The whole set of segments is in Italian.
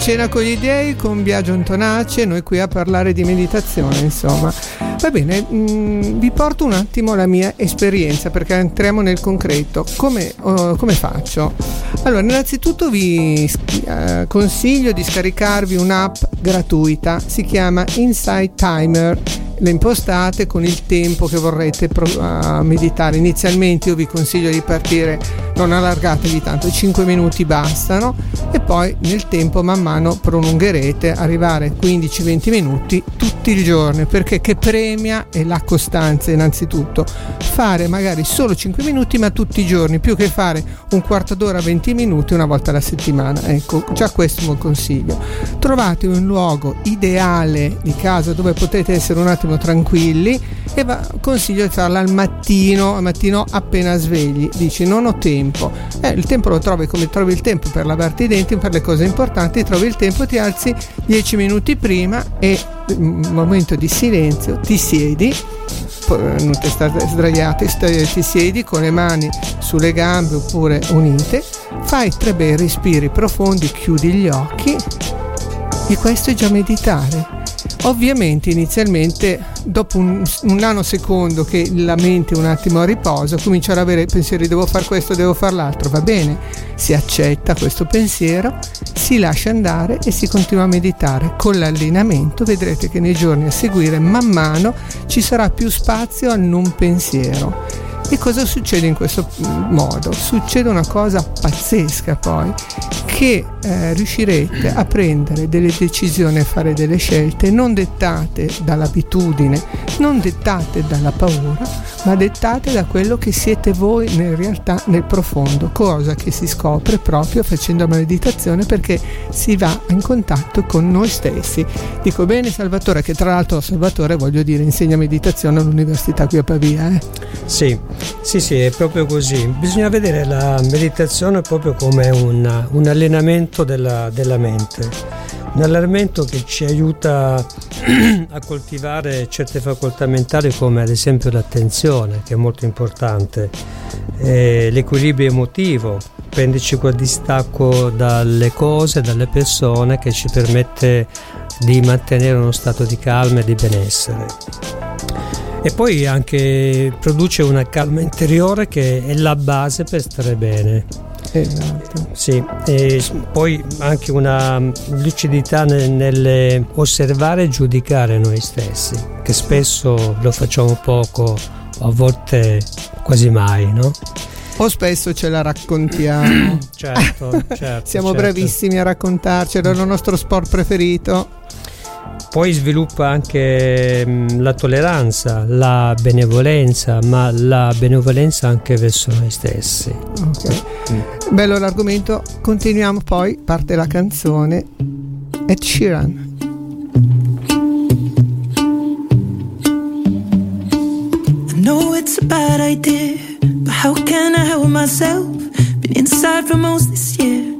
cena con gli dei con Biagio Antonacci e noi qui a parlare di meditazione, insomma. Va bene, mh, mm, vi porto un attimo la mia esperienza perché entriamo nel concreto. Come, uh, come faccio? Allora, innanzitutto vi uh, consiglio di scaricarvi un'app gratuita, si chiama Insight Timer le impostate con il tempo che vorrete pro- meditare. Inizialmente io vi consiglio di partire, non allargatevi tanto, 5 minuti bastano e poi nel tempo man mano prolungherete, arrivare 15-20 minuti tutti i giorni, perché che premia è la costanza innanzitutto. Fare magari solo 5 minuti ma tutti i giorni, più che fare un quarto d'ora, 20 minuti una volta alla settimana. Ecco, già questo è un consiglio. Trovate un luogo ideale di casa dove potete essere un attimo attimo tranquilli e va, consiglio di farla al mattino, al mattino appena svegli. Dici non ho tempo. Eh, il tempo lo trovi come trovi il tempo per lavarti i denti, per le cose importanti, trovi il tempo, ti alzi 10 minuti prima e un momento di silenzio, ti siedi non ti state sdraiati, ti siedi con le mani sulle gambe oppure unite, fai tre bei respiri profondi, chiudi gli occhi e questo è già meditare. Ovviamente inizialmente dopo un, un nanosecondo che la mente un attimo a riposo comincia ad avere pensieri devo fare questo, devo fare l'altro, va bene, si accetta questo pensiero, si lascia andare e si continua a meditare. Con l'allenamento vedrete che nei giorni a seguire man mano ci sarà più spazio al non pensiero e cosa succede in questo modo? Succede una cosa pazzesca poi, che eh, riuscirete a prendere delle decisioni e fare delle scelte non dettate dall'abitudine, non dettate dalla paura, ma dettate da quello che siete voi in realtà nel profondo, cosa che si scopre proprio facendo meditazione perché si va in contatto con noi stessi. Dico bene Salvatore, che tra l'altro Salvatore voglio dire insegna meditazione all'università qui a Pavia. Eh? Sì, sì, sì, è proprio così. Bisogna vedere la meditazione proprio come un, un allenamento della, della, mente, un allenamento che ci aiuta a coltivare certe facoltà mentali come ad esempio l'attenzione, che è molto importante, l'equilibrio emotivo, prenderci quel distacco dalle cose, dalle persone che ci permette di mantenere uno stato di calma e di benessere e poi anche produce una calma interiore che è la base per stare bene. Esatto. Sì, e poi anche una lucidità nel, nel osservare e giudicare noi stessi, che spesso lo facciamo poco, a volte quasi mai, no? o spesso ce la raccontiamo. certo, certo. Siamo certo. bravissimi a raccontarcela, è il nostro sport preferito. Poi sviluppa anche mm, la tolleranza, la benevolenza, ma la benevolenza anche verso noi stessi. Ok. Bello l'argomento. Continuiamo poi, parte la canzone Ed Sheeran. I know it's a bad idea, but how can I help myself? Been inside for most this year.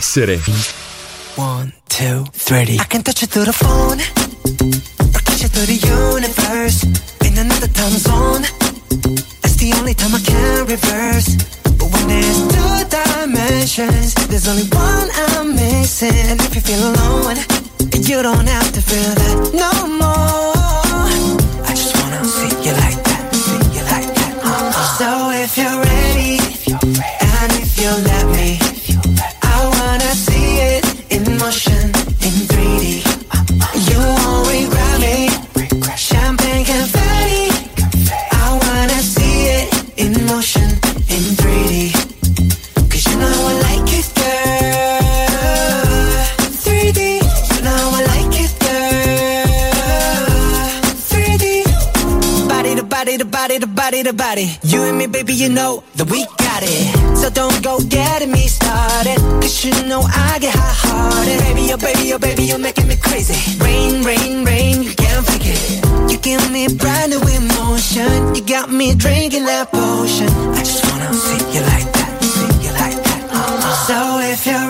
bellessere. One, two, three. I can touch it through the phone. Or catch it through the universe. In another time zone. That's the only time I can reverse. But when there's two dimensions, there's only one Rain, rain, you can't it. You give me brand new emotion. You got me drinking that potion. I just wanna see you like that, see you like that. Uh-uh. So if you're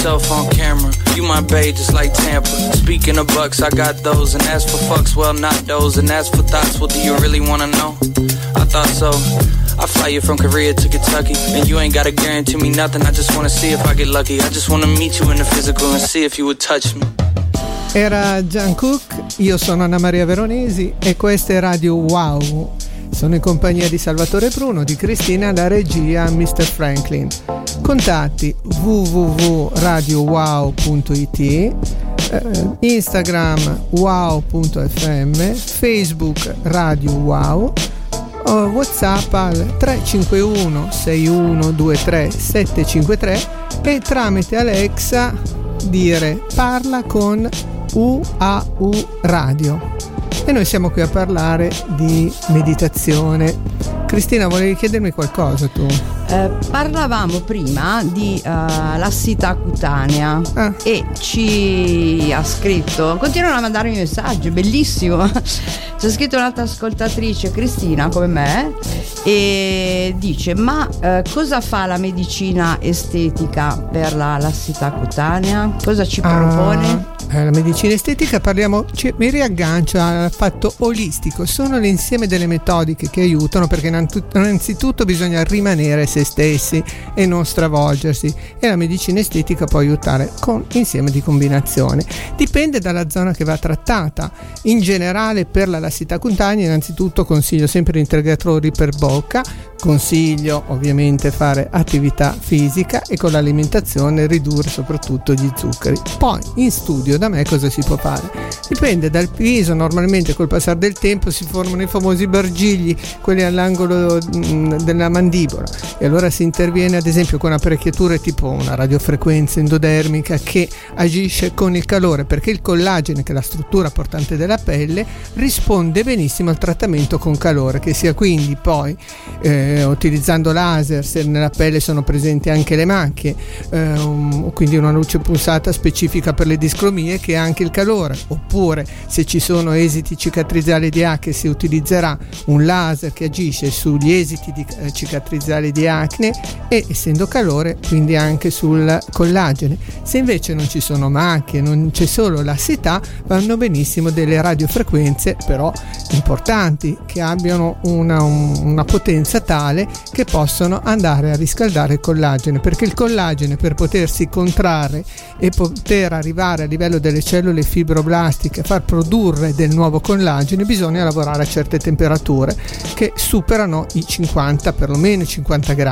yourself on camera. You my babe, just like Tampa. Speaking of bucks, I got those. And as for fucks, well, not those. And as for thoughts, well, do you really wanna know? I thought so. I fly you from Korea to Kentucky. And you ain't gotta guarantee me nothing. I just wanna see if I get lucky. I just wanna meet you in the physical and see if you would touch me. Era Gian Cook, io sono Anna Maria Veronesi e questa è Radio Wow. Sono in compagnia di Salvatore Bruno, di Cristina, la regia, Mr. Franklin. Contatti www.radiowow.it, eh, Instagram wow.fm, Facebook Radio Wow, WhatsApp al 351 6123 753 e tramite Alexa dire parla con UAU Radio. E noi siamo qui a parlare di meditazione. Cristina, volevi chiedermi qualcosa tu? Eh, parlavamo prima di uh, lassità cutanea ah. e ci ha scritto, continuano a mandarmi messaggi, bellissimo. C'è scritto un'altra ascoltatrice, Cristina, come me, e dice: Ma uh, cosa fa la medicina estetica per la lassità cutanea? Cosa ci propone? Uh eh, la medicina estetica parliamo, cioè, mi riaggancio al fatto olistico, sono l'insieme delle metodiche che aiutano perché innanzitutto bisogna rimanere se stessi e non stravolgersi e la medicina estetica può aiutare con insieme di combinazione. Dipende dalla zona che va trattata. In generale per la lassità cutanea innanzitutto consiglio sempre integratori per bocca, consiglio ovviamente fare attività fisica e con l'alimentazione ridurre soprattutto gli zuccheri. Poi in studio da me cosa si può fare? Dipende dal viso, normalmente col passare del tempo si formano i famosi bargigli, quelli all'angolo mm, della mandibola e allora si interviene ad esempio con apparecchiature tipo una radiofrequenza endodermica che agisce con il calore perché il collagene che è la struttura portante della pelle risponde benissimo al trattamento con calore che sia quindi poi eh, utilizzando laser se nella pelle sono presenti anche le macchie eh, quindi una luce pulsata specifica per le discromie che è anche il calore, oppure se ci sono esiti cicatriziali di acne si utilizzerà un laser che agisce sugli esiti di, eh, cicatriziali di acne e essendo calore quindi anche sul collagene. Se invece non ci sono macchie, non c'è solo lassità, vanno benissimo delle radiofrequenze però importanti che abbiano una, una potenza tale che possono andare a riscaldare il collagene perché il collagene per potersi contrarre e poter arrivare a livello delle cellule fibroblastiche, far produrre del nuovo collagene, bisogna lavorare a certe temperature che superano i 50, perlomeno i 50 gradi.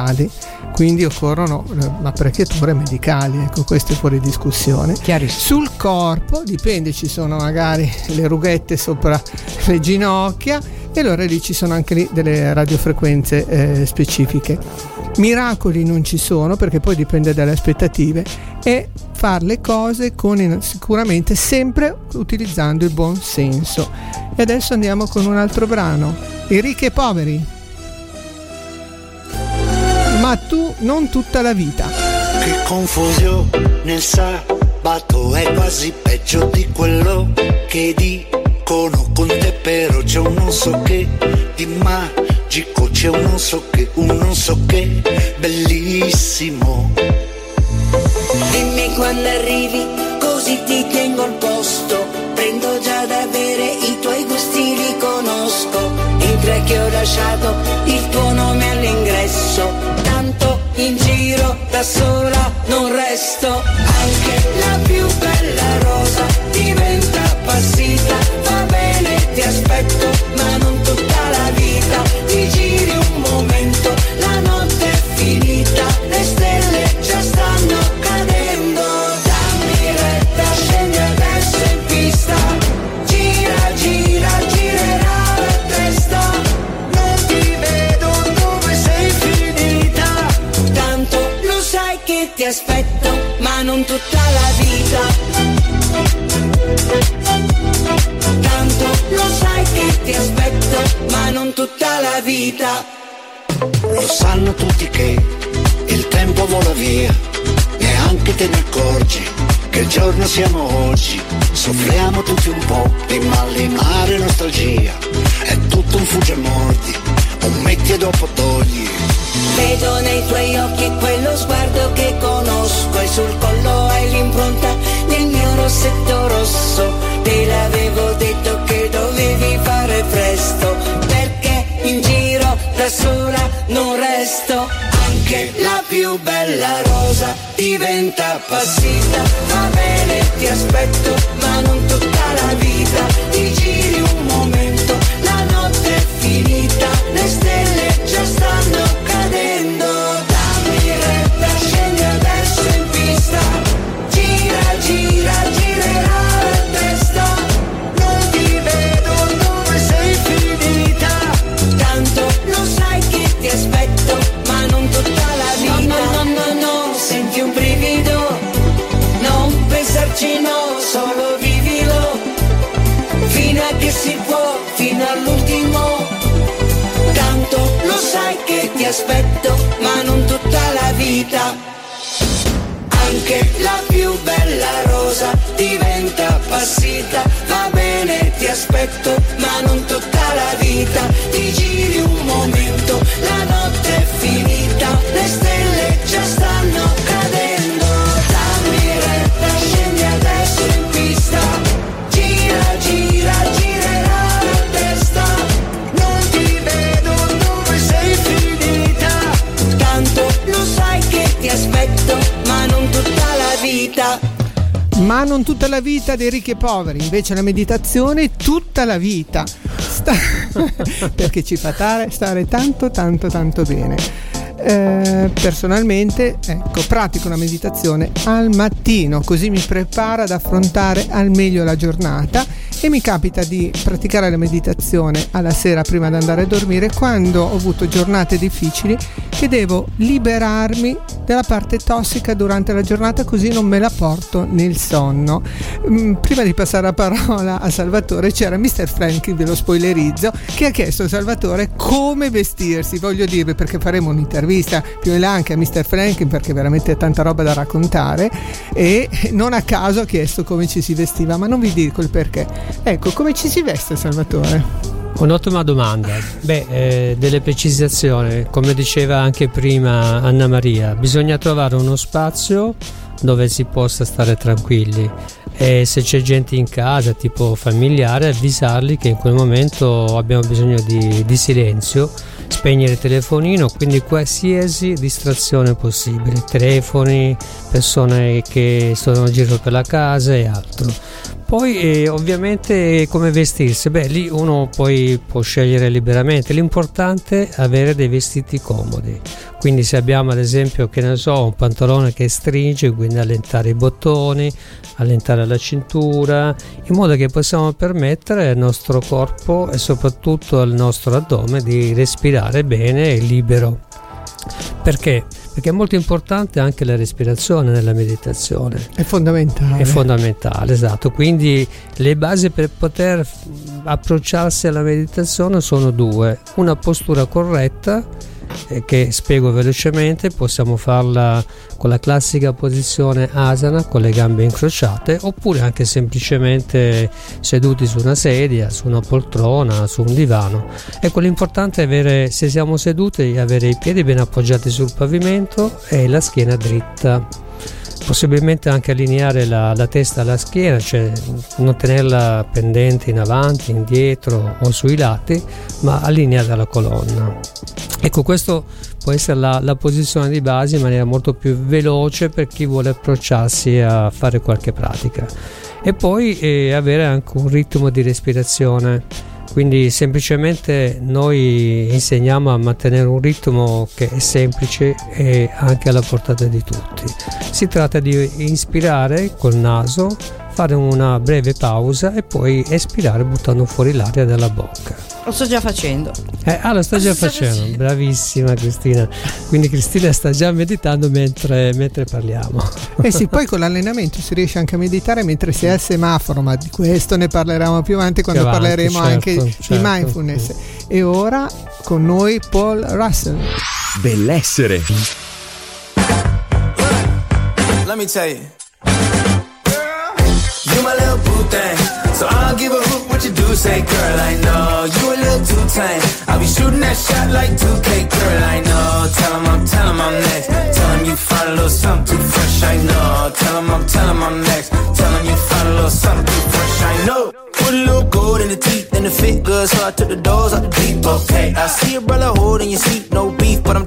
Quindi occorrono eh, apparecchiature medicali, ecco, questo è fuori discussione. Sul corpo dipende, ci sono magari le rughette sopra le ginocchia e allora lì ci sono anche lì delle radiofrequenze eh, specifiche. Miracoli non ci sono perché poi dipende dalle aspettative e fare le cose con sicuramente sempre utilizzando il buon senso. E adesso andiamo con un altro brano, I ricchi e poveri. Ma tu non tutta la vita. Che confusione nel sabato è quasi peggio di quello che dicono con te, però c'è un non so che di magico, c'è un non so che, un non so che bellissimo Dimmi quando arrivi, così ti tengo al posto. Prendo già da bere, i tuoi gusti li conosco. In tre che ho lasciato il tuo nome all'ingresso. In giro da sola non resto. Anche la tutta la vita. Lo sanno tutti che il tempo vola via, neanche te ne accorgi che giorno siamo oggi. Soffriamo tutti un po' di malinare nostalgia, è tutto un fugge morti, un metti e dopo togli Vedo nei tuoi occhi quello sguardo che conosco e sul collo hai l'impronta del mio rossetto rosso. Più bella rosa diventa appassita. Va bene, ti aspetto, ma non tutta si può, fino all'ultimo Tanto lo sai che ti aspetto, ma non tutta la vita. Anche la più bella rosa diventa appassita, va bene, ti aspetto, ma non tutta la vita. Vita. Ma non tutta la vita dei ricchi e poveri, invece la meditazione tutta la vita. Sta- perché ci fa tare- stare tanto tanto tanto bene. Eh, personalmente, ecco, pratico la meditazione al mattino, così mi prepara ad affrontare al meglio la giornata e mi capita di praticare la meditazione alla sera prima di andare a dormire quando ho avuto giornate difficili che devo liberarmi della parte tossica durante la giornata così non me la porto nel sonno. Mm, prima di passare la parola a Salvatore c'era Mr. Frankie, ve lo spoilerizzo, che ha chiesto a Salvatore come vestirsi, voglio dirvi perché faremo un'intervista più in là anche a Mr. Frankie perché veramente tanta roba da raccontare e non a caso ha chiesto come ci si vestiva, ma non vi dico il perché. Ecco, come ci si veste Salvatore? Un'ottima domanda. Beh, eh, delle precisazioni, come diceva anche prima Anna Maria, bisogna trovare uno spazio dove si possa stare tranquilli e se c'è gente in casa, tipo familiare, avvisarli che in quel momento abbiamo bisogno di, di silenzio, spegnere il telefonino, quindi qualsiasi distrazione possibile, telefoni, persone che sono in giro per la casa e altro. Poi eh, ovviamente come vestirsi, beh lì uno poi può scegliere liberamente, l'importante è avere dei vestiti comodi, quindi se abbiamo ad esempio che ne so un pantalone che stringe, quindi allentare i bottoni, allentare la cintura, in modo che possiamo permettere al nostro corpo e soprattutto al nostro addome di respirare bene e libero. Perché? Perché è molto importante anche la respirazione nella meditazione. È fondamentale. È fondamentale, esatto. Quindi le basi per poter approcciarsi alla meditazione sono due. Una postura corretta che spiego velocemente, possiamo farla con la classica posizione asana con le gambe incrociate oppure anche semplicemente seduti su una sedia, su una poltrona, su un divano. Ecco l'importante è avere, se siamo seduti, avere i piedi ben appoggiati sul pavimento e la schiena dritta possibilmente anche allineare la, la, testa alla schiena, cioè non tenerla pendente in avanti, indietro o sui lati, ma allineata alla colonna. Ecco, questo può essere la, la, posizione di base in maniera molto più veloce per chi vuole approcciarsi a fare qualche pratica. E poi eh, avere anche un ritmo di respirazione quindi semplicemente noi insegniamo a mantenere un ritmo che è semplice e anche alla portata di tutti. Si tratta di inspirare col naso, fare una breve pausa e poi espirare buttando fuori l'aria dalla bocca. Lo sto già facendo. Eh, ah, lo sto già facendo, bravissima Cristina. Quindi Cristina sta già meditando mentre, mentre, parliamo. Eh sì, poi con l'allenamento si riesce anche a meditare mentre si è al semaforo, ma di questo ne parleremo più avanti quando avanti, parleremo certo, anche certo. di mindfulness. E ora con noi Paul Russell. Bellessere. Let me tell you. You my little boo thing. So I'll give a what you do say, girl, I know. You a little too tame. I'll be shooting that shot like 2K, girl, I know. Tell him I'm, tell him I'm next. Tell him you find a little something too fresh, I know. Tell him I'm, tell him I'm next. Tell him you find a little something too fresh, I know. Put a little gold in the teeth and the fit good, so I took the doors out the deep. Okay, I see a brother holding your seat, no beef, but I'm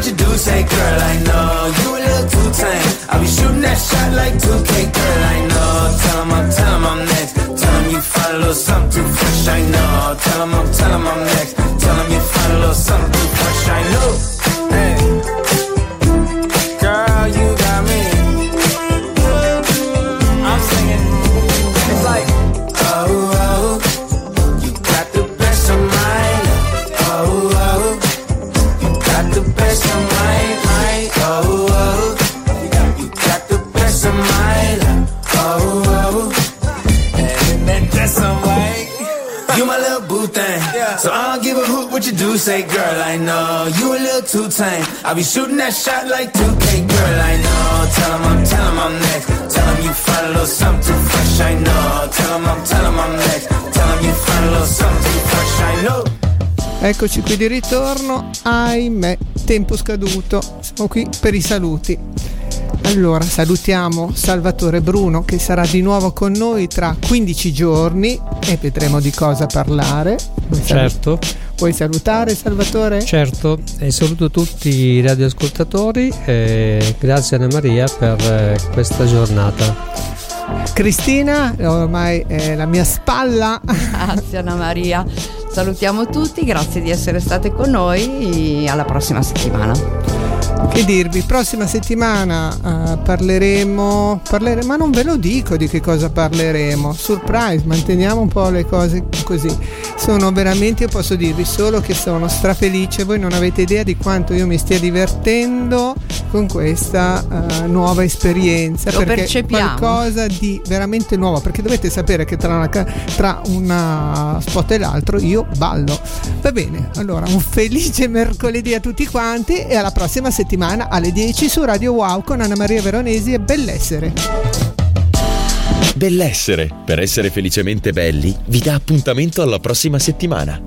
what you do say, girl. I know you a little too tame. I'll be shooting that shot like 2K, girl. I know. Tell him I'm, tell him I'm next. Tell him you find a little something fresh. I know. Tell him I'm, tell him I'm next. Too tame. I'll be shooting that shot like 2K, girl, I know. Tell him I'm, tell him I'm next. Tell him you find a little something fresh, I know. Tell him I'm, tell him I'm next. Tell him you find a little something fresh, I know. Eccoci qui di ritorno, ahimè, tempo scaduto, siamo qui per i saluti. Allora salutiamo Salvatore Bruno che sarà di nuovo con noi tra 15 giorni e vedremo di cosa parlare. Certo. Vuoi salutare Salvatore? Certo, e saluto tutti i radioascoltatori e grazie Anna Maria per eh, questa giornata. Cristina, ormai è la mia spalla. Grazie Anna Maria. Salutiamo tutti, grazie di essere state con noi. Alla prossima settimana. Che dirvi, prossima settimana uh, parleremo, parleremo, ma non ve lo dico di che cosa parleremo, surprise, manteniamo un po' le cose così. Sono veramente, io posso dirvi solo che sono strafelice, voi non avete idea di quanto io mi stia divertendo con questa uh, nuova esperienza. Lo perché percepiamo. qualcosa di veramente nuovo, perché dovete sapere che tra una, tra una spot e l'altro io ballo. Va bene, allora un felice mercoledì a tutti quanti e alla prossima settimana alle 10 su Radio Wow con Anna Maria Veronesi e Bellessere. Bellessere, per essere felicemente belli, vi dà appuntamento alla prossima settimana.